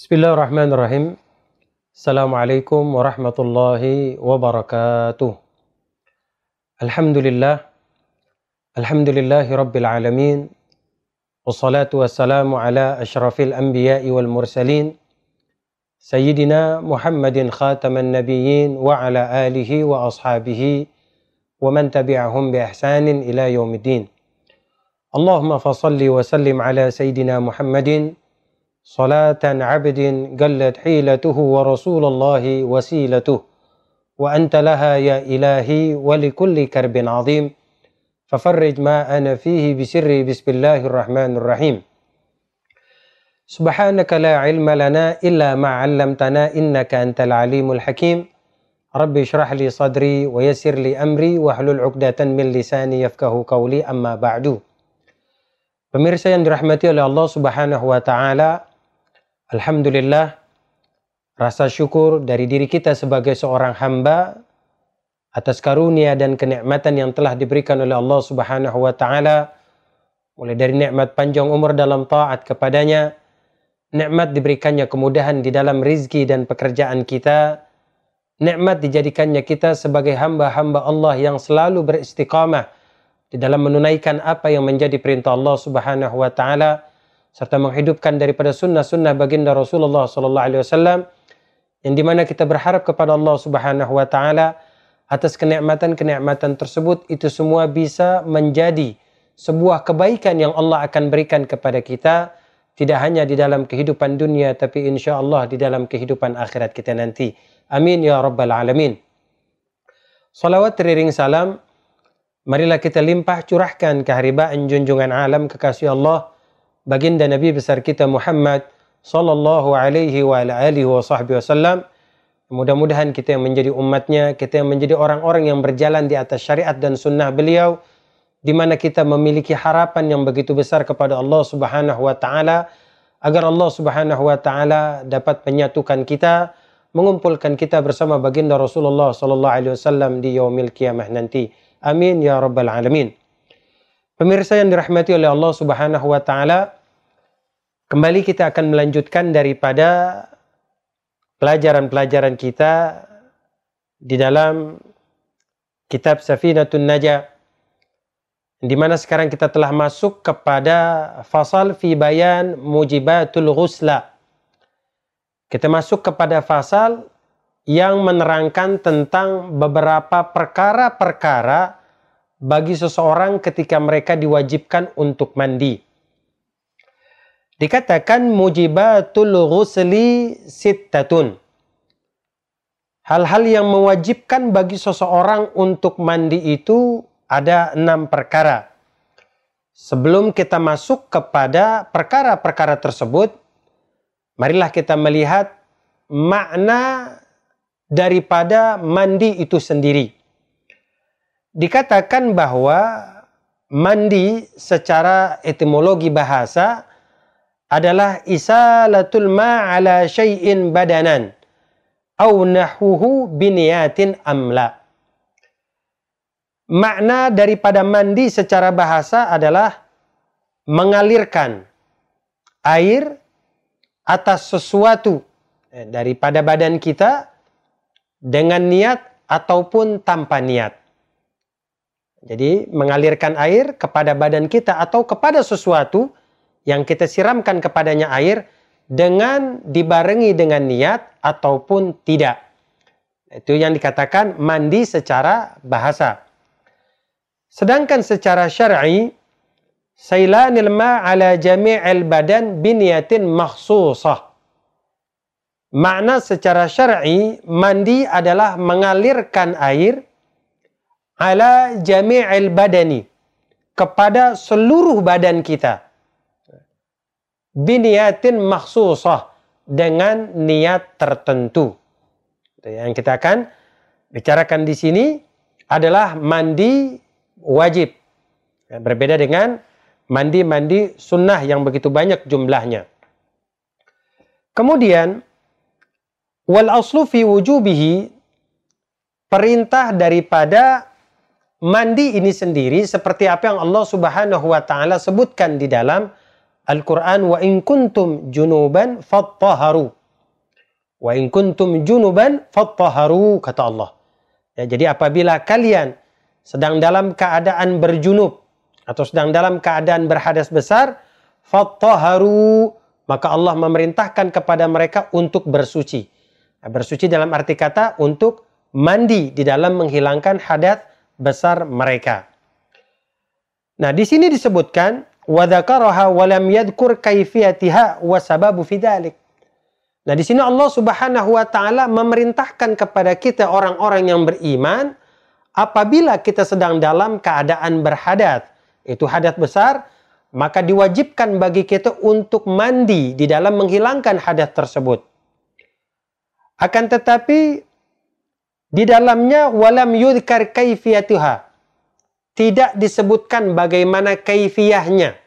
Bismillahirrahmanirrahim. Assalamualaikum warahmatullahi wabarakatuh. Alhamdulillah. Alhamdulillahi rabbil alamin. Wassalatu wassalamu ala ashrafil anbiya'i wal mursalin. Sayyidina Muhammadin khataman nabiyyin wa ala alihi wa ashabihi wa man tabi'ahum bi ihsanin ila yaumiddin. Allahumma fasalli wa sallim ala Sayyidina Muhammadin صلاة عبد قلت حيلته ورسول الله وسيلته وأنت لها يا إلهي ولكل كرب عظيم ففرج ما أنا فيه بسر بسم الله الرحمن الرحيم. سبحانك لا علم لنا إلا ما علمتنا إنك أنت العليم الحكيم. رب اشرح لي صدري ويسر لي أمري واحلل عقدة من لساني يفقه قولي أما بعد. Pemirsa yang dirahmati oleh Allah Subhanahu wa taala, Alhamdulillah, rasa syukur dari diri kita sebagai seorang hamba atas karunia dan kenikmatan yang telah diberikan oleh Allah Subhanahu wa taala mulai dari nikmat panjang umur dalam taat kepadanya, nikmat diberikannya kemudahan di dalam rizki dan pekerjaan kita, nikmat dijadikannya kita sebagai hamba-hamba Allah yang selalu beristiqamah di dalam menunaikan apa yang menjadi perintah Allah Subhanahu wa taala serta menghidupkan daripada sunnah-sunnah baginda Rasulullah sallallahu alaihi wasallam yang di mana kita berharap kepada Allah Subhanahu wa taala atas kenikmatan-kenikmatan tersebut itu semua bisa menjadi sebuah kebaikan yang Allah akan berikan kepada kita tidak hanya di dalam kehidupan dunia tapi insya Allah di dalam kehidupan akhirat kita nanti. Amin ya rabbal alamin. Salawat teriring salam marilah kita limpah curahkan keharibaan junjungan alam kekasih Allah baginda Nabi besar kita Muhammad sallallahu alaihi wa alihi wa wasallam. Mudah-mudahan kita yang menjadi umatnya, kita yang menjadi orang-orang yang berjalan di atas syariat dan sunnah beliau, di mana kita memiliki harapan yang begitu besar kepada Allah Subhanahu wa taala agar Allah Subhanahu wa taala dapat menyatukan kita, mengumpulkan kita bersama baginda Rasulullah sallallahu alaihi wasallam di yaumil kiamah nanti. Amin ya rabbal alamin. Pemirsa yang dirahmati oleh Allah Subhanahu wa taala, kembali kita akan melanjutkan daripada pelajaran-pelajaran kita di dalam kitab Safinatun Najah di mana sekarang kita telah masuk kepada fasal fi bayan mujibatul ghusla. Kita masuk kepada fasal yang menerangkan tentang beberapa perkara-perkara bagi seseorang ketika mereka diwajibkan untuk mandi. Dikatakan mujibatul ghusli sittatun. Hal-hal yang mewajibkan bagi seseorang untuk mandi itu ada enam perkara. Sebelum kita masuk kepada perkara-perkara tersebut, marilah kita melihat makna daripada mandi itu sendiri dikatakan bahwa mandi secara etimologi bahasa adalah isalatul ma ala syai'in badanan au nahuhu biniyatin amla. Makna daripada mandi secara bahasa adalah mengalirkan air atas sesuatu eh, daripada badan kita dengan niat ataupun tanpa niat. Jadi mengalirkan air kepada badan kita atau kepada sesuatu yang kita siramkan kepadanya air dengan dibarengi dengan niat ataupun tidak. Itu yang dikatakan mandi secara bahasa. Sedangkan secara syar'i sailanil ma ala jami'il badan biniyatin makhsusah. Makna secara syar'i mandi adalah mengalirkan air ala jami'il badani kepada seluruh badan kita biniyatin maksusah dengan niat tertentu. Yang kita akan bicarakan di sini adalah mandi wajib. Berbeda dengan mandi-mandi sunnah yang begitu banyak jumlahnya. Kemudian wal aslu fi wujubihi perintah daripada mandi ini sendiri seperti apa yang Allah Subhanahu wa taala sebutkan di dalam Al-Quran wa in kuntum junuban fattaharu. Wa in kuntum junuban fattaharu kata Allah. Ya, jadi apabila kalian sedang dalam keadaan berjunub atau sedang dalam keadaan berhadas besar, fattaharu maka Allah memerintahkan kepada mereka untuk bersuci. Nah, bersuci dalam arti kata untuk mandi di dalam menghilangkan hadat besar mereka. Nah, di sini disebutkan wa dzakaraha wa lam yadhkur kaifiyatiha wa sababu fidalik. Nah, di sini Allah Subhanahu wa taala memerintahkan kepada kita orang-orang yang beriman apabila kita sedang dalam keadaan berhadat, itu hadat besar, maka diwajibkan bagi kita untuk mandi di dalam menghilangkan hadat tersebut. Akan tetapi di dalamnya walam yudhkar kaifiyatuha tidak disebutkan bagaimana kaifiyahnya.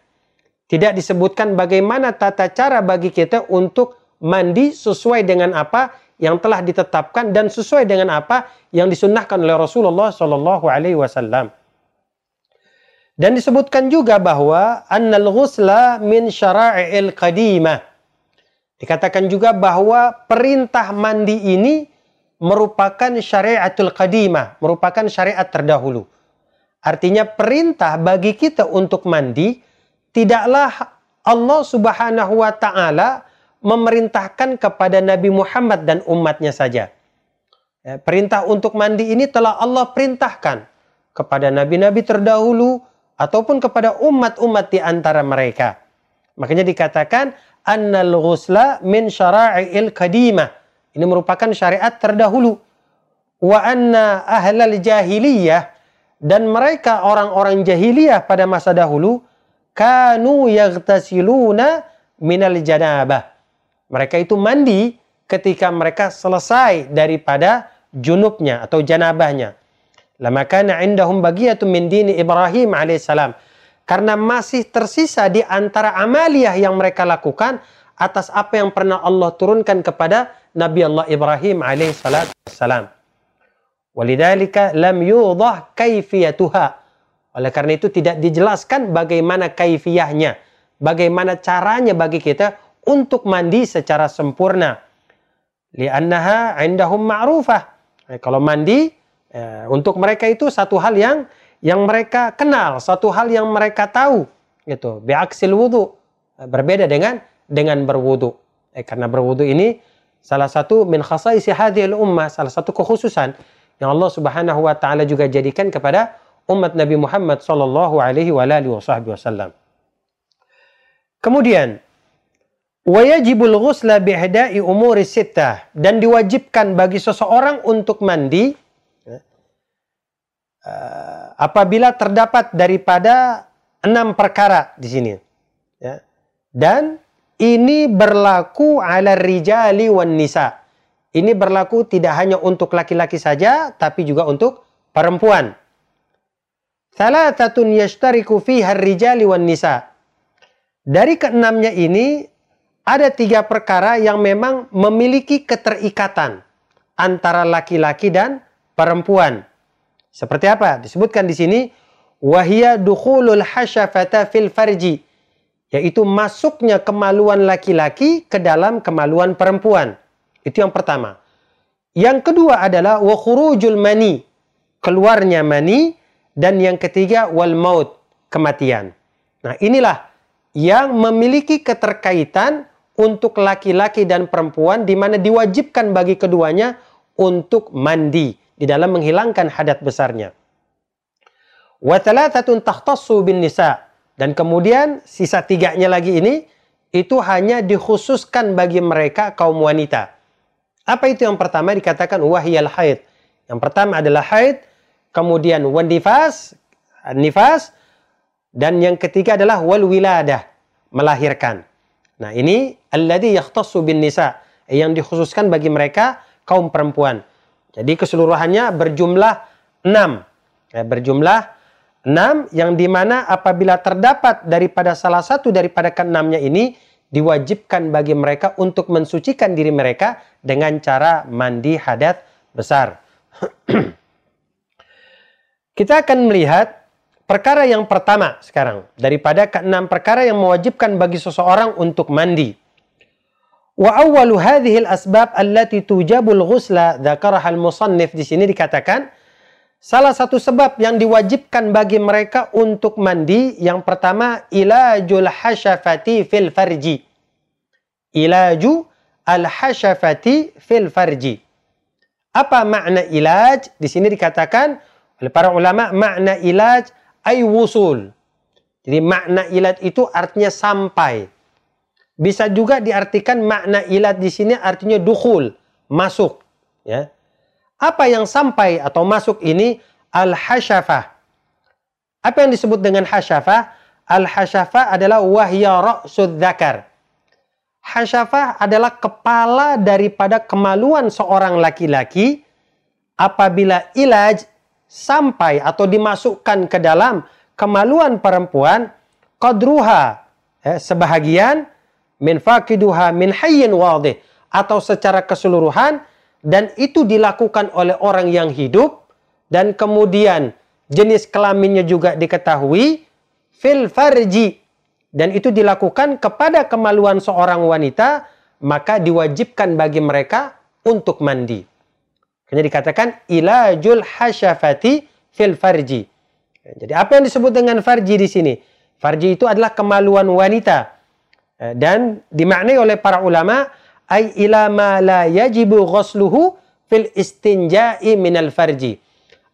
Tidak disebutkan bagaimana tata cara bagi kita untuk mandi sesuai dengan apa yang telah ditetapkan dan sesuai dengan apa yang disunnahkan oleh Rasulullah Shallallahu Alaihi Wasallam. Dan disebutkan juga bahwa annal ghusla min syara'il qadimah. Dikatakan juga bahwa perintah mandi ini merupakan syariatul qadimah, merupakan syariat terdahulu. Artinya perintah bagi kita untuk mandi tidaklah Allah Subhanahu wa taala memerintahkan kepada Nabi Muhammad dan umatnya saja. Ya, perintah untuk mandi ini telah Allah perintahkan kepada nabi-nabi terdahulu ataupun kepada umat-umat di antara mereka. Makanya dikatakan annal ghusla min syara'il qadimah. Ini merupakan syariat terdahulu. Wa anna ahlal jahiliyah dan mereka orang-orang jahiliyah pada masa dahulu kanu yaghtasiluna minal janabah. Mereka itu mandi ketika mereka selesai daripada junubnya atau janabahnya. Lama kana indahum bagiyatun min dini Ibrahim alaihissalam. Karena masih tersisa di antara amaliyah yang mereka lakukan atas apa yang pernah Allah turunkan kepada Nabi Allah Ibrahim alaihissalam. Walidhalika lam yudah kaifiyatuha. Oleh karena itu tidak dijelaskan bagaimana kaifiyahnya. Bagaimana caranya bagi kita untuk mandi secara sempurna. Liannaha indahum ma'rufah. Eh, kalau mandi eh, untuk mereka itu satu hal yang yang mereka kenal, satu hal yang mereka tahu gitu. Bi'aksil wudu. Eh, berbeda dengan dengan berwudu. Eh, karena berwudu ini salah satu min khasaisi hadhil ummah, salah satu kekhususan yang Allah Subhanahu wa taala juga jadikan kepada umat Nabi Muhammad sallallahu alaihi wasallam. Kemudian wajibul ghusla bihda'i umuri sittah dan diwajibkan bagi seseorang untuk mandi ya, uh, apabila terdapat daripada enam perkara di sini ya. dan ini berlaku ala rijali wan nisa ini berlaku tidak hanya untuk laki-laki saja, tapi juga untuk perempuan. Thalathatun yashtariku fiha rijali wan nisa. Dari keenamnya ini, ada tiga perkara yang memang memiliki keterikatan antara laki-laki dan perempuan. Seperti apa? Disebutkan di sini, wahia dukhulul hasyafata fil farji, yaitu masuknya kemaluan laki-laki ke dalam kemaluan perempuan. Itu yang pertama. Yang kedua adalah wa khurujul mani, keluarnya mani dan yang ketiga wal maut, kematian. Nah, inilah yang memiliki keterkaitan untuk laki-laki dan perempuan di mana diwajibkan bagi keduanya untuk mandi di dalam menghilangkan hadat besarnya. Wa thalathatun takhtassu bin nisa dan kemudian sisa tiganya lagi ini itu hanya dikhususkan bagi mereka kaum wanita. Apa itu yang pertama dikatakan wahyal haid. Yang pertama adalah haid, kemudian wanifas, nifas, dan yang ketiga adalah wal wiladah, melahirkan. Nah, ini alladhi yakhtassu bin nisa, yang dikhususkan bagi mereka kaum perempuan. Jadi keseluruhannya berjumlah enam. Ya, berjumlah enam yang di mana apabila terdapat daripada salah satu daripada keenamnya ini diwajibkan bagi mereka untuk mensucikan diri mereka dengan cara mandi hadat besar. Kita akan melihat perkara yang pertama sekarang daripada keenam perkara yang mewajibkan bagi seseorang untuk mandi. Wa awwalu hadhihi al-asbab allati tujabul ghusla dzakaraha al-musannif di sini dikatakan salah satu sebab yang diwajibkan bagi mereka untuk mandi yang pertama ilajul hasyafati fil farji. Ilaju al-hasyafati fil farji. Apa makna ilaj? Di sini dikatakan oleh para ulama makna ilaj ay wusul. Jadi makna ilaj itu artinya sampai. Bisa juga diartikan makna ilat di sini artinya dukhul, masuk. Ya. Apa yang sampai atau masuk ini al-hasyafah. Apa yang disebut dengan hasyafah? Al-hasyafah adalah wahya ra'sud dzakar. Hasyafah adalah kepala daripada kemaluan seorang laki-laki apabila ilaj sampai atau dimasukkan ke dalam kemaluan perempuan qadruha eh, sebahagian min fakiduha min hayyin wadih atau secara keseluruhan dan itu dilakukan oleh orang yang hidup dan kemudian jenis kelaminnya juga diketahui fil farji dan itu dilakukan kepada kemaluan seorang wanita maka diwajibkan bagi mereka untuk mandi. Hanya dikatakan ilajul hasyafati fil farji. Jadi apa yang disebut dengan farji di sini? Farji itu adalah kemaluan wanita dan dimaknai oleh para ulama ay ila ma la yajibu ghusluhu fil istinja'i minal farji.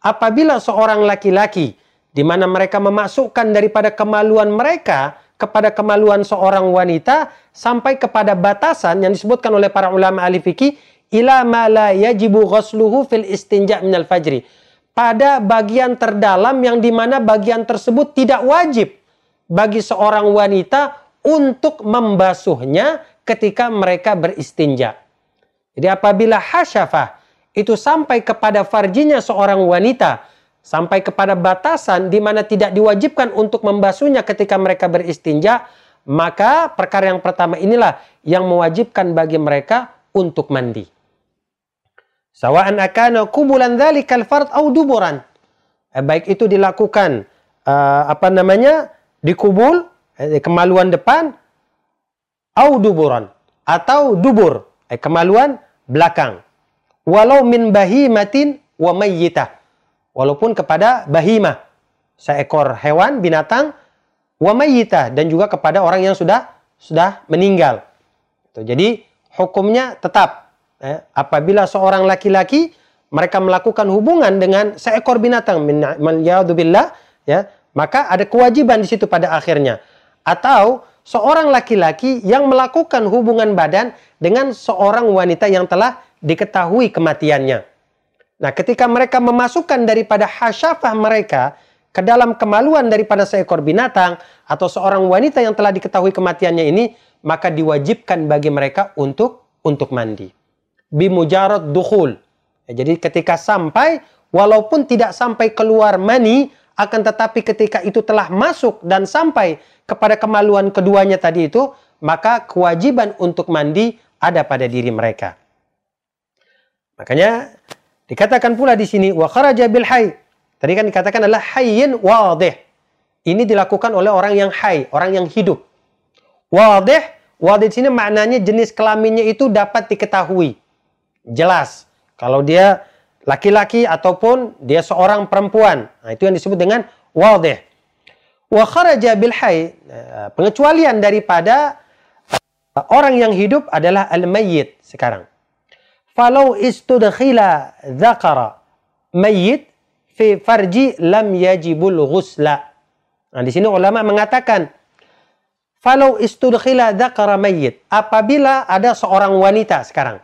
Apabila seorang laki-laki di mana mereka memasukkan daripada kemaluan mereka kepada kemaluan seorang wanita sampai kepada batasan yang disebutkan oleh para ulama ahli fikih ila ma la yajibu ghusluhu fil istinja' minal fajri. Pada bagian terdalam yang di mana bagian tersebut tidak wajib bagi seorang wanita untuk membasuhnya ketika mereka beristinja. Jadi apabila hasyafah itu sampai kepada farjinya seorang wanita, sampai kepada batasan di mana tidak diwajibkan untuk membasuhnya ketika mereka beristinja, maka perkara yang pertama inilah yang mewajibkan bagi mereka untuk mandi. Sawa'an akana kubulan dzalikal fard au duburan. Eh, baik itu dilakukan uh, apa namanya? dikubul eh, kemaluan depan au duburan. Atau dubur eh, kemaluan belakang. Walau min bahimatin wa mayyitah. Walaupun kepada bahimah seekor hewan binatang wa mayyitah. Dan juga kepada orang yang sudah sudah meninggal. Jadi hukumnya tetap eh, apabila seorang laki-laki mereka melakukan hubungan dengan seekor binatang min ya maka ada kewajiban di situ pada akhirnya atau seorang laki-laki yang melakukan hubungan badan dengan seorang wanita yang telah diketahui kematiannya. Nah, ketika mereka memasukkan daripada hasyafah mereka ke dalam kemaluan daripada seekor binatang atau seorang wanita yang telah diketahui kematiannya ini, maka diwajibkan bagi mereka untuk untuk mandi. Bimujarad dukhul. Ya, jadi ketika sampai, walaupun tidak sampai keluar mani, akan tetapi ketika itu telah masuk dan sampai kepada kemaluan keduanya tadi itu, maka kewajiban untuk mandi ada pada diri mereka. Makanya dikatakan pula di sini wa kharaja bil. Tadi kan dikatakan adalah hayyin wadih. Ini dilakukan oleh orang yang hay, orang yang hidup. Wadih, wadih di sini maknanya jenis kelaminnya itu dapat diketahui. Jelas. Kalau dia laki-laki ataupun dia seorang perempuan. Nah, itu yang disebut dengan wadih. Wa kharaja bil hayy, eh, pengecualian daripada eh, orang yang hidup adalah al-mayyit sekarang. Falau istudkhila dzakara mayyit fi farji lam yajibul ghusla. Nah, di sini ulama mengatakan falau istudkhila dzakara mayyit, apabila ada seorang wanita sekarang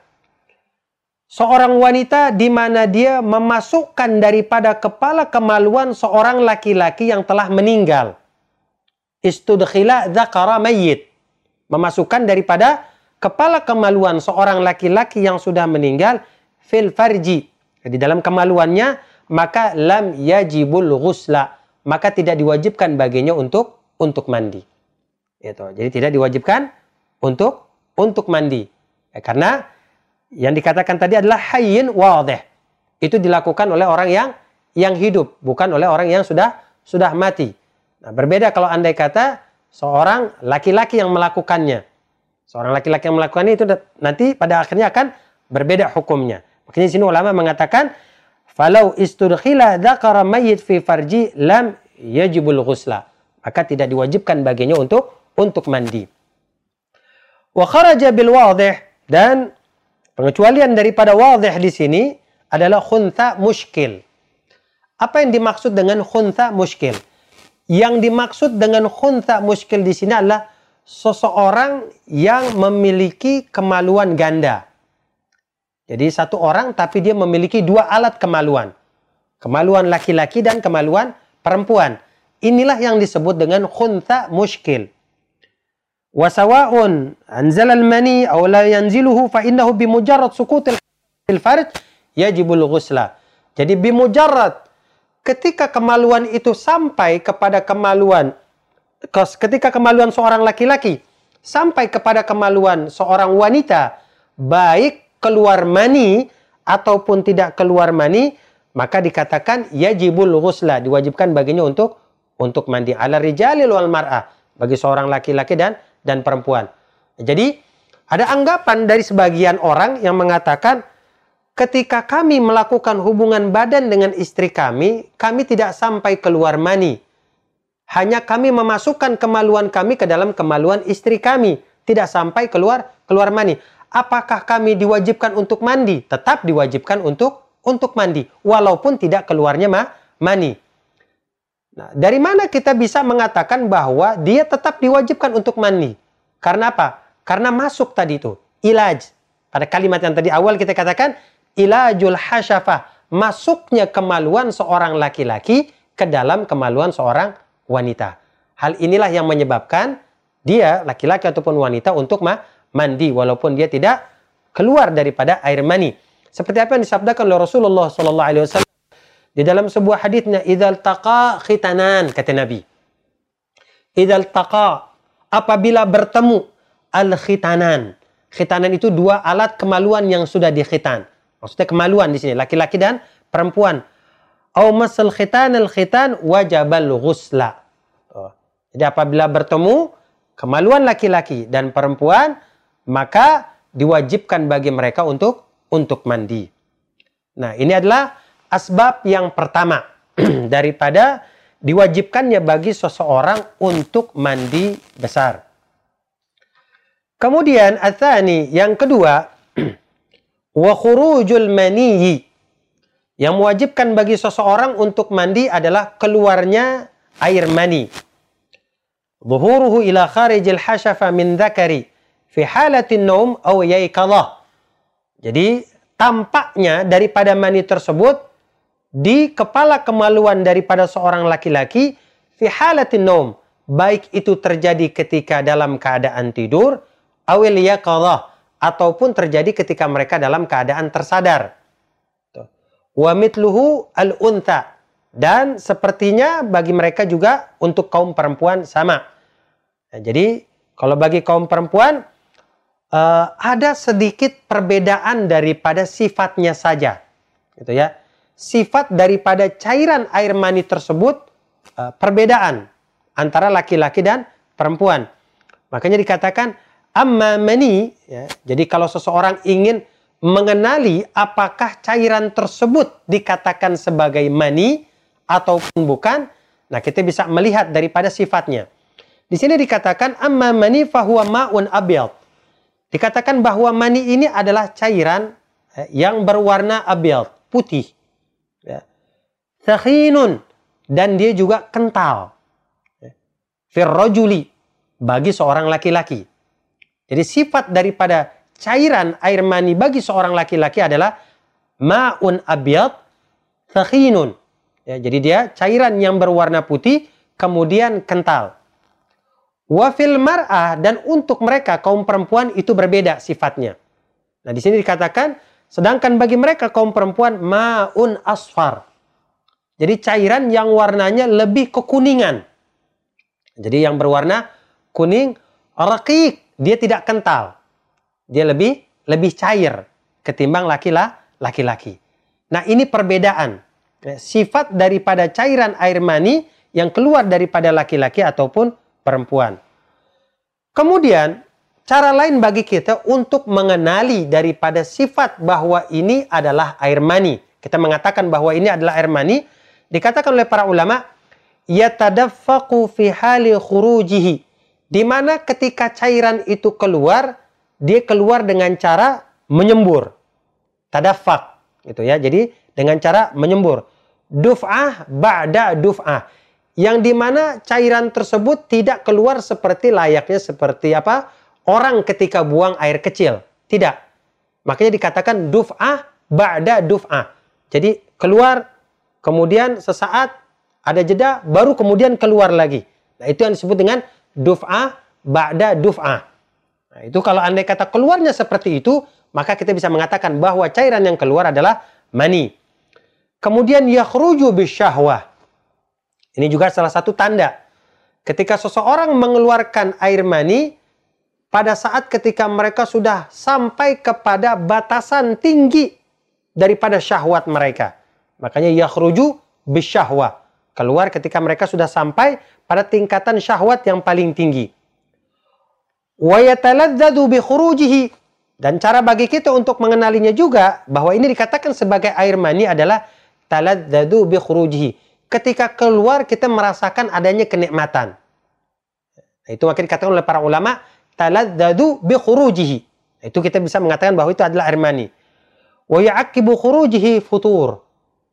seorang wanita di mana dia memasukkan daripada kepala kemaluan seorang laki-laki yang telah meninggal. Istudkhila dzakara mayyit. Memasukkan daripada kepala kemaluan seorang laki-laki yang sudah meninggal fil farji. Di dalam kemaluannya maka lam yajibul ghusla. Maka tidak diwajibkan baginya untuk untuk mandi. Itu. Jadi tidak diwajibkan untuk untuk mandi. Ya, karena yang dikatakan tadi adalah hayyin wadih. Itu dilakukan oleh orang yang yang hidup, bukan oleh orang yang sudah sudah mati. Nah, berbeda kalau andai kata seorang laki-laki yang melakukannya. Seorang laki-laki yang melakukannya itu nanti pada akhirnya akan berbeda hukumnya. Makanya sini ulama mengatakan falau istudkhila dzakara mayyit fi farji lam yajibul ghusla. Maka tidak diwajibkan baginya untuk untuk mandi. Wa kharaja bil wadih dan pengecualian daripada wadih di sini adalah khuntha muskil. Apa yang dimaksud dengan khuntha muskil? Yang dimaksud dengan khuntha muskil di sini adalah seseorang yang memiliki kemaluan ganda. Jadi satu orang tapi dia memiliki dua alat kemaluan. Kemaluan laki-laki dan kemaluan perempuan. Inilah yang disebut dengan khuntha muskil. Anzal al-mani aw la yanziluhu fa innahu bimujarrad sukutil farj yajibul ghusla. Jadi bimujarrad ketika kemaluan itu sampai kepada kemaluan ketika kemaluan seorang laki-laki sampai kepada kemaluan seorang wanita baik keluar mani ataupun tidak keluar mani maka dikatakan yajibul ghusla diwajibkan baginya untuk untuk mandi ala rijalil wal mar'ah bagi seorang laki-laki dan dan perempuan. Jadi ada anggapan dari sebagian orang yang mengatakan ketika kami melakukan hubungan badan dengan istri kami, kami tidak sampai keluar mani. Hanya kami memasukkan kemaluan kami ke dalam kemaluan istri kami, tidak sampai keluar keluar mani. Apakah kami diwajibkan untuk mandi? Tetap diwajibkan untuk untuk mandi walaupun tidak keluarnya ma mani. Nah, dari mana kita bisa mengatakan bahwa dia tetap diwajibkan untuk mandi? Karena apa? Karena masuk tadi itu, ilaj. Pada kalimat yang tadi awal kita katakan, ilajul hasyafah. Masuknya kemaluan seorang laki-laki ke dalam kemaluan seorang wanita. Hal inilah yang menyebabkan dia, laki-laki ataupun wanita, untuk mandi walaupun dia tidak keluar daripada air mani. Seperti apa yang disabdakan oleh Rasulullah SAW di dalam sebuah hadisnya, "Idzal taqa khitanan," kata Nabi. "Idzal taqa," apabila bertemu al-khitanan. Khitanan itu dua alat kemaluan yang sudah dikhitan. Maksudnya kemaluan di sini, laki-laki dan perempuan. Au masal khitan al-khitan wajabal ghusla. Jadi apabila bertemu kemaluan laki-laki dan perempuan, maka diwajibkan bagi mereka untuk untuk mandi. Nah, ini adalah asbab yang pertama daripada diwajibkannya bagi seseorang untuk mandi besar. Kemudian atsani yang kedua wa khurujul yang mewajibkan bagi seseorang untuk mandi adalah keluarnya air mani. Zuhuruhu ila kharijil hasyafa min dzakari fi halatin naum aw. Jadi tampaknya daripada mani tersebut di kepala kemaluan daripada seorang laki-laki fi halatin naum baik itu terjadi ketika dalam keadaan tidur awil yaqadhah ataupun terjadi ketika mereka dalam keadaan tersadar. Wa mitluhu al unta dan sepertinya bagi mereka juga untuk kaum perempuan sama. Nah, jadi kalau bagi kaum perempuan uh, ada sedikit perbedaan daripada sifatnya saja. Gitu ya sifat daripada cairan air mani tersebut uh, perbedaan antara laki-laki dan perempuan. Makanya dikatakan amma mani ya. Jadi kalau seseorang ingin mengenali apakah cairan tersebut dikatakan sebagai mani ataupun bukan, nah kita bisa melihat daripada sifatnya. Di sini dikatakan amma mani fahuwa ma'un abyad. Dikatakan bahwa mani ini adalah cairan eh, yang berwarna abyad, putih Sakhinun. Dan dia juga kental. Firrojuli. Bagi seorang laki-laki. Jadi sifat daripada cairan air mani bagi seorang laki-laki adalah ma'un abyad sakhinun. Ya, jadi dia cairan yang berwarna putih kemudian kental. Wafil mar'ah dan untuk mereka kaum perempuan itu berbeda sifatnya. Nah di sini dikatakan sedangkan bagi mereka kaum perempuan ma'un asfar. Jadi cairan yang warnanya lebih kekuningan. Jadi yang berwarna kuning rakik, dia tidak kental. Dia lebih lebih cair ketimbang laki-laki. Nah, ini perbedaan. Sifat daripada cairan air mani yang keluar daripada laki-laki ataupun perempuan. Kemudian, cara lain bagi kita untuk mengenali daripada sifat bahwa ini adalah air mani. Kita mengatakan bahwa ini adalah air mani, dikatakan oleh para ulama, yatadaffaqu fi hali khurujihi. Di mana ketika cairan itu keluar, dia keluar dengan cara menyembur. Tadaffaq, gitu ya. Jadi dengan cara menyembur. Duf'ah ba'da duf'ah yang di mana cairan tersebut tidak keluar seperti layaknya seperti apa orang ketika buang air kecil. Tidak. Makanya dikatakan duf'ah ba'da duf'ah. Jadi keluar, kemudian sesaat ada jeda, baru kemudian keluar lagi. Nah itu yang disebut dengan duf'ah ba'da duf'ah. Nah itu kalau andai kata keluarnya seperti itu, maka kita bisa mengatakan bahwa cairan yang keluar adalah mani. Kemudian yakhruju bisyahwah. Ini juga salah satu tanda. Ketika seseorang mengeluarkan air mani, pada saat ketika mereka sudah sampai kepada batasan tinggi daripada syahwat mereka. Makanya yakhruju bisyahwah. Keluar ketika mereka sudah sampai pada tingkatan syahwat yang paling tinggi. Dan cara bagi kita untuk mengenalinya juga bahwa ini dikatakan sebagai air mani adalah taladzadu bi ketika keluar kita merasakan adanya kenikmatan. Nah, itu maka dikatakan oleh para ulama taladzadu bi khurujihi. Itu kita bisa mengatakan bahwa itu adalah air mani. Wa ya'aqibu khurujihi futur.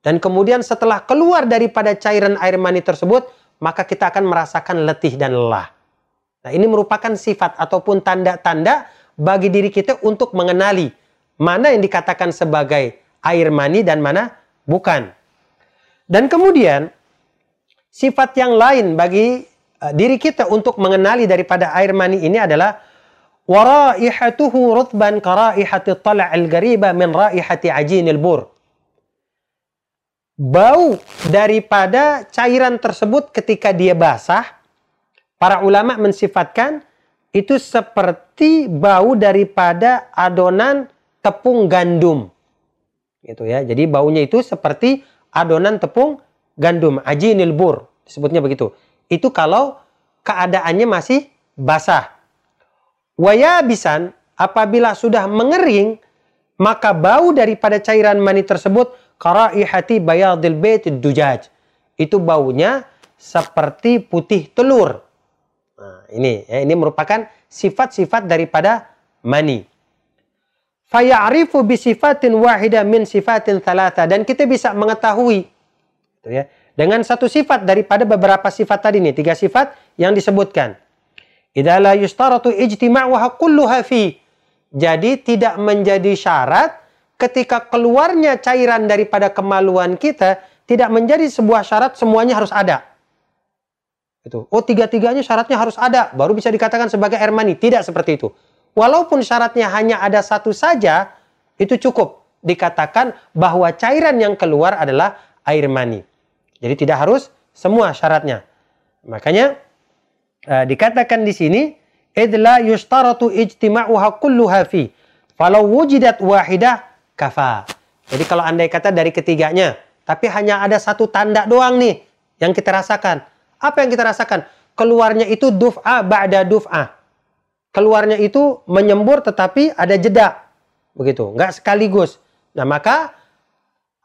Dan kemudian setelah keluar daripada cairan air mani tersebut, maka kita akan merasakan letih dan lelah. Nah, ini merupakan sifat ataupun tanda-tanda bagi diri kita untuk mengenali mana yang dikatakan sebagai air mani dan mana bukan. Dan kemudian sifat yang lain bagi diri kita untuk mengenali daripada air mani ini adalah waraihatuhu rutban karaihati tala'il gariba min raihati ajinil bur. Bau daripada cairan tersebut ketika dia basah, para ulama mensifatkan itu seperti bau daripada adonan tepung gandum. Gitu ya. Jadi baunya itu seperti adonan tepung gandum, ajinil bur, disebutnya begitu. Itu kalau keadaannya masih basah. Wayabisan apabila sudah mengering, maka bau daripada cairan mani tersebut karaihati bayadil bait dujaj. Itu baunya seperti putih telur. Nah, ini ya, ini merupakan sifat-sifat daripada mani fayarifu bisifatin wahida min sifatin thalatha dan kita bisa mengetahui gitu ya dengan satu sifat daripada beberapa sifat tadi nih tiga sifat yang disebutkan. Idza yustaratu ijtima'uha kulluha jadi tidak menjadi syarat ketika keluarnya cairan daripada kemaluan kita tidak menjadi sebuah syarat semuanya harus ada. Itu. Oh tiga-tiganya syaratnya harus ada. Baru bisa dikatakan sebagai air mani. Tidak seperti itu. Walaupun syaratnya hanya ada satu saja, itu cukup dikatakan bahwa cairan yang keluar adalah air mani. Jadi tidak harus semua syaratnya. Makanya uh, dikatakan di sini idla yustaratu ijtima'uha kulluha fi falau wujidat wahidah kafa. Jadi kalau andai kata dari ketiganya, tapi hanya ada satu tanda doang nih yang kita rasakan. Apa yang kita rasakan? Keluarnya itu duf'a ba'da duf'a keluarnya itu menyembur tetapi ada jeda. Begitu, nggak sekaligus. Nah, maka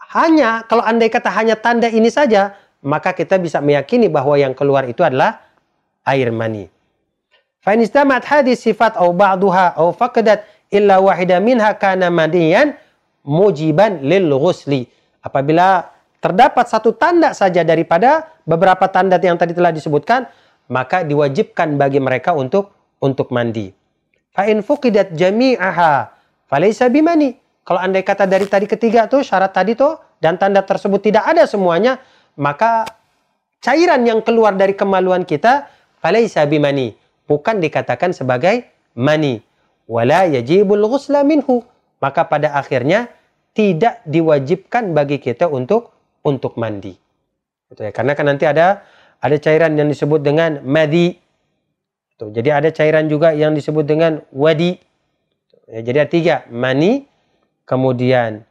hanya kalau andai kata hanya tanda ini saja, maka kita bisa meyakini bahwa yang keluar itu adalah air mani. Fa in istamat hadis sifat au ba'daha au faqadat illa wahida minha kana madiyan mujiban lil ghusli. Apabila terdapat satu tanda saja daripada beberapa tanda yang tadi telah disebutkan, maka diwajibkan bagi mereka untuk untuk mandi. Fa in fuqidat jami'aha falaysa bimani. Kalau andai kata dari tadi ketiga tuh syarat tadi tuh dan tanda tersebut tidak ada semuanya, maka cairan yang keluar dari kemaluan kita falaysa bimani, bukan dikatakan sebagai mani. Wala yajibul ghusla minhu. Maka pada akhirnya tidak diwajibkan bagi kita untuk untuk mandi. Gitu ya. Karena kan nanti ada ada cairan yang disebut dengan madi Tuh, jadi ada cairan juga yang disebut dengan wadi. Ya, jadi ada tiga, mani, kemudian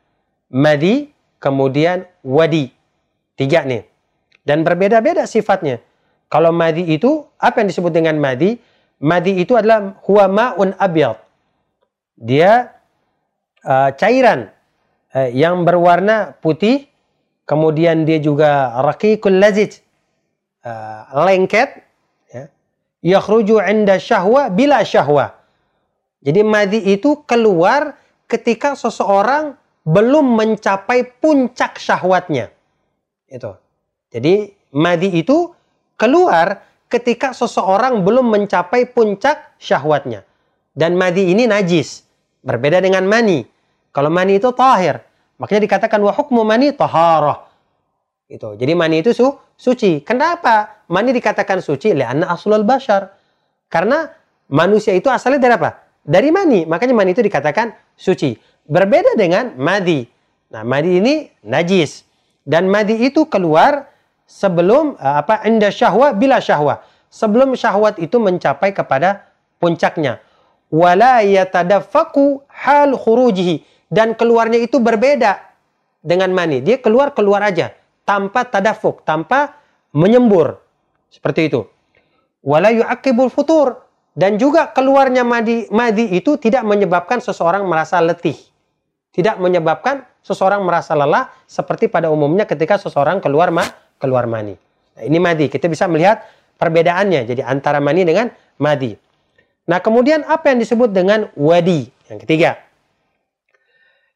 madi, kemudian wadi. Tiga nih. Dan berbeda-beda sifatnya. Kalau madi itu, apa yang disebut dengan madi? Madi itu adalah huwa ma'un abyad. Dia uh, cairan uh, yang berwarna putih, kemudian dia juga raqiqul lazij, uh, lengket, ya. yakhruju inda syahwa bila syahwa. Jadi madi itu keluar ketika seseorang belum mencapai puncak syahwatnya. Itu. Jadi madi itu keluar ketika seseorang belum mencapai puncak syahwatnya. Dan madi ini najis. Berbeda dengan mani. Kalau mani itu tahir. Makanya dikatakan wa hukmu mani taharah. Itu. Jadi mani itu su suci. Kenapa? Mani dikatakan suci lianna aslul bashar. Karena manusia itu asalnya dari apa? Dari mani. Makanya mani itu dikatakan suci. Berbeda dengan madi. Nah, madi ini najis. Dan madi itu keluar sebelum eh, apa inda syahwa bila syahwa sebelum syahwat itu mencapai kepada puncaknya wala yatadaffaku hal khurujihi dan keluarnya itu berbeda dengan mani dia keluar keluar aja tanpa tadafuk tanpa menyembur seperti itu wala yu'aqibul futur dan juga keluarnya madi madi itu tidak menyebabkan seseorang merasa letih tidak menyebabkan seseorang merasa lelah seperti pada umumnya ketika seseorang keluar ma keluar mani. Nah, ini madi. Kita bisa melihat perbedaannya. Jadi antara mani dengan madi. Nah, kemudian apa yang disebut dengan wadi? Yang ketiga.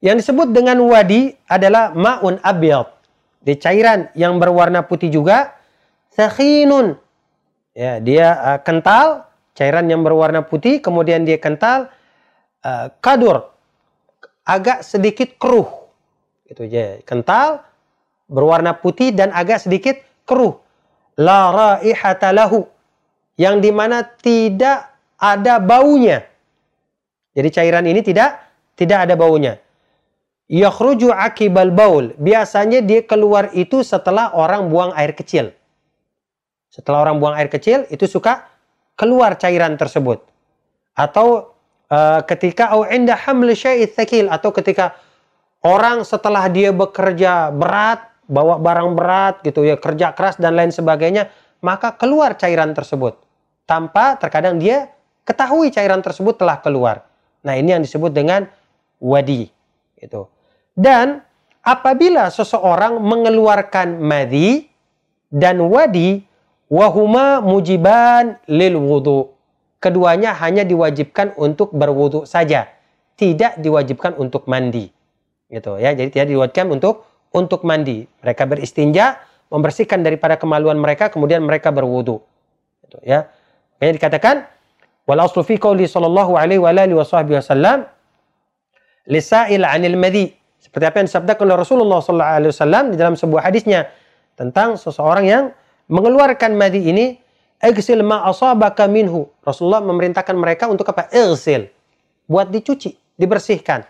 Yang disebut dengan wadi adalah ma'un abyad. Di cairan yang berwarna putih juga. Sakhinun. Ya, dia uh, kental, cairan yang berwarna putih, kemudian dia kental, uh, kadur, agak sedikit keruh. Itu aja, kental, berwarna putih dan agak sedikit keruh. La raihata lahu. Yang di mana tidak ada baunya. Jadi cairan ini tidak tidak ada baunya. Yakhruju akibal baul. Biasanya dia keluar itu setelah orang buang air kecil. Setelah orang buang air kecil itu suka keluar cairan tersebut. Atau uh, ketika au inda haml syai'ith atau ketika orang setelah dia bekerja berat bawa barang berat gitu ya, kerja keras dan lain sebagainya, maka keluar cairan tersebut. Tanpa terkadang dia ketahui cairan tersebut telah keluar. Nah, ini yang disebut dengan wadi. Gitu. Dan apabila seseorang mengeluarkan madi dan wadi, wahuma mujiban lil wudu. Keduanya hanya diwajibkan untuk berwudu saja, tidak diwajibkan untuk mandi. Gitu ya. Jadi tidak diwajibkan untuk untuk mandi. Mereka beristinja, membersihkan daripada kemaluan mereka, kemudian mereka berwudu. Itu ya. Makanya dikatakan wal aslu fi qouli sallallahu alaihi wa alihi wasallam lisail 'anil madi. Seperti apa yang disabdakan oleh Rasulullah sallallahu alaihi wasallam di dalam sebuah hadisnya tentang seseorang yang mengeluarkan madi ini Igsil ma asabaka minhu. Rasulullah memerintahkan mereka untuk apa? Igsil. Buat dicuci, dibersihkan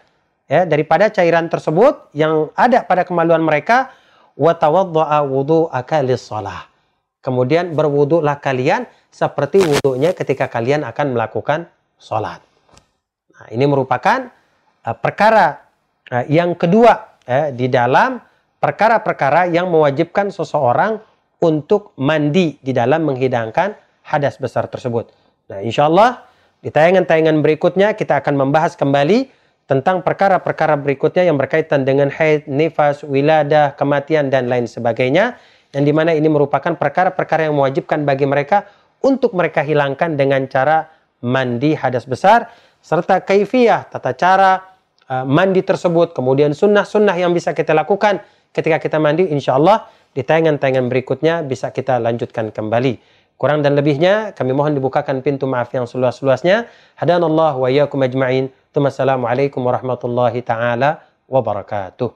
ya daripada cairan tersebut yang ada pada kemaluan mereka wa tawaddaa wudu'aka lis-shalah. Kemudian berwuduklah kalian seperti wudhunya ketika kalian akan melakukan sholat. Nah, ini merupakan uh, perkara uh, yang kedua uh, di dalam perkara-perkara yang mewajibkan seseorang untuk mandi di dalam menghidangkan hadas besar tersebut. Nah, insya Allah di tayangan-tayangan berikutnya kita akan membahas kembali tentang perkara-perkara berikutnya yang berkaitan dengan haid, nifas, wiladah, kematian dan lain sebagainya yang di mana ini merupakan perkara-perkara yang mewajibkan bagi mereka untuk mereka hilangkan dengan cara mandi hadas besar serta kaifiyah tata cara uh, mandi tersebut kemudian sunnah-sunnah yang bisa kita lakukan ketika kita mandi insya Allah di tayangan-tayangan berikutnya bisa kita lanjutkan kembali. Kurang dan lebihnya kami mohon dibukakan pintu maaf yang seluas-luasnya. Hadanallah wa iyyakum ajma'in. Assalamualaikum warahmatullahi taala wabarakatuh.